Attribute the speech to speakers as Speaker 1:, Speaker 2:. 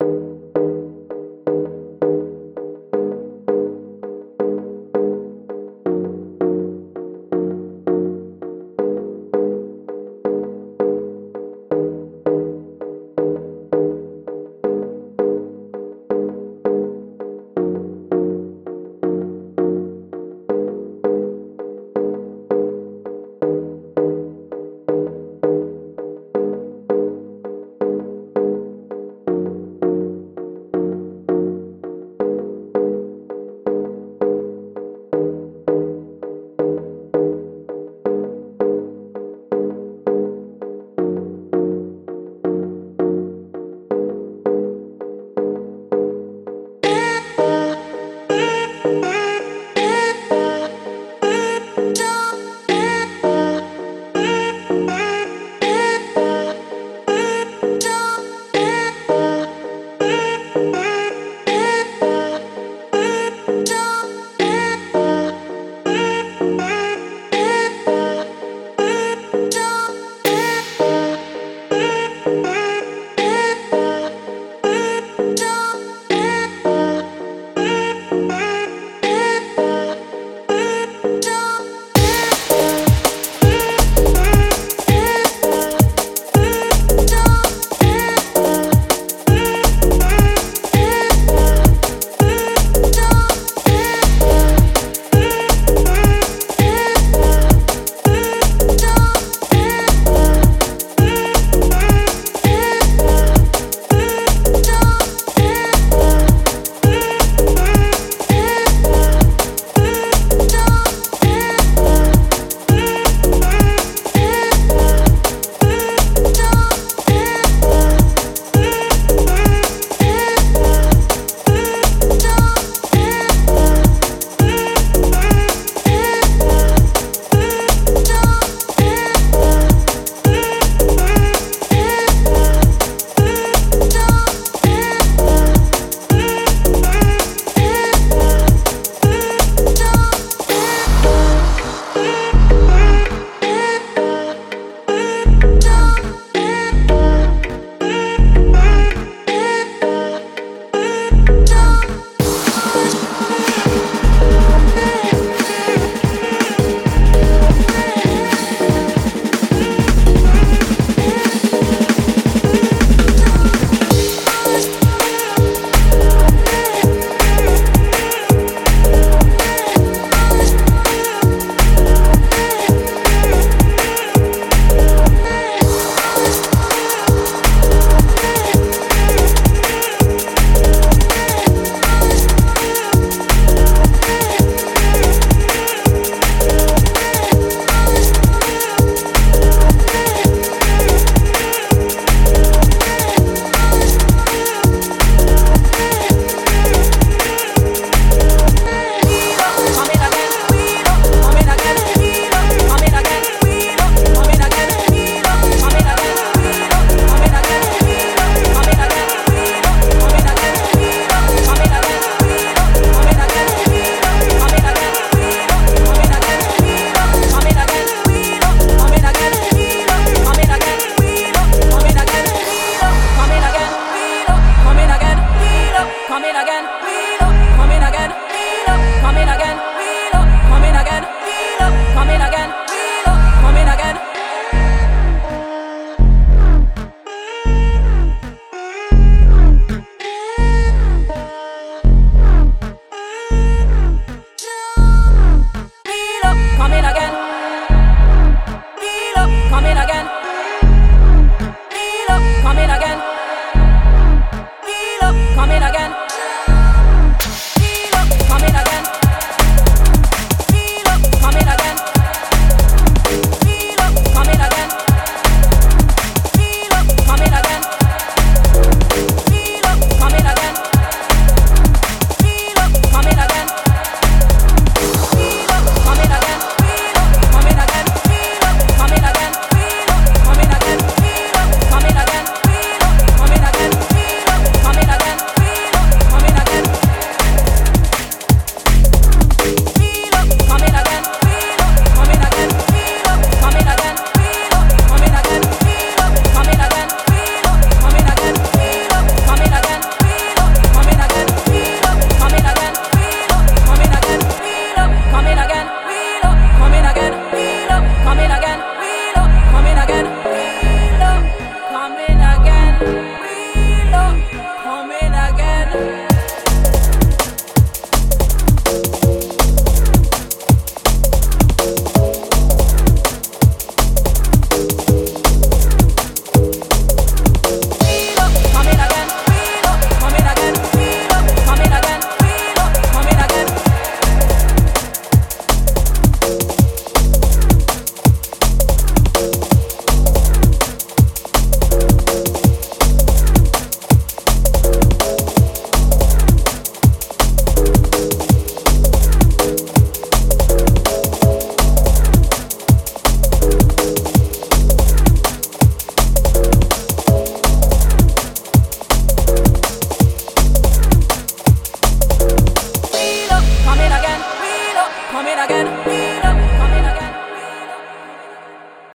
Speaker 1: thank you coming again.